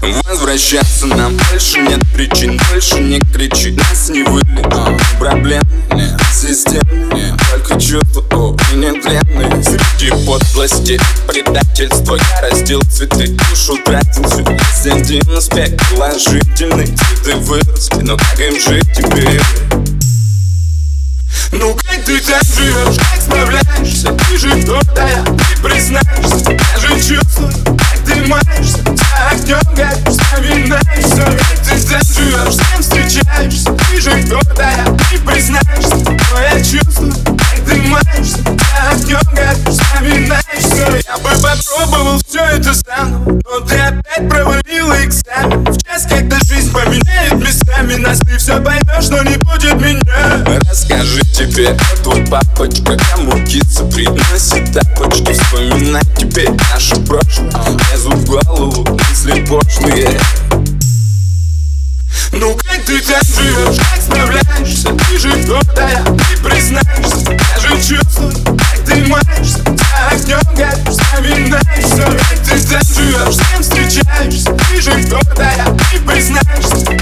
возвращаться нам Больше нет причин, больше не кричи Нас не выли, а, проблем нет Систем нет, только чувства у меня длинные Среди подлости, предательства Я растил цветы, душу тратил Есть один аспект положительный Цветы выросли, но как им жить теперь? Ну как ты так живешь, как справляешься? Ты же кто-то, ты признаешься. Же чувствую, как ты маешься живешь, с кем встречаешься Ты же кто-то, я, ты признаешься. Но я чувствую, как ты маешься За огнем горишь, вспоминаешься Я бы попробовал все это сам Но ты опять провалила экзамен. В час, когда жизнь поменяет местами Нас ты все поймешь, но не будет меня. Расскажи тебе, твой папочка Кому кица приносит тапочки? Вспоминать теперь наше прошлое Лезут в голову мысли пошлые ну как ты так живешь, как справляешься Ты же кто-то, я, ты признаешься Я же чувствую, как ты маешься За огнем горишь, вспоминаешься Как ты так живешь, с кем встречаешься? Ты же кто-то, я, ты признаешься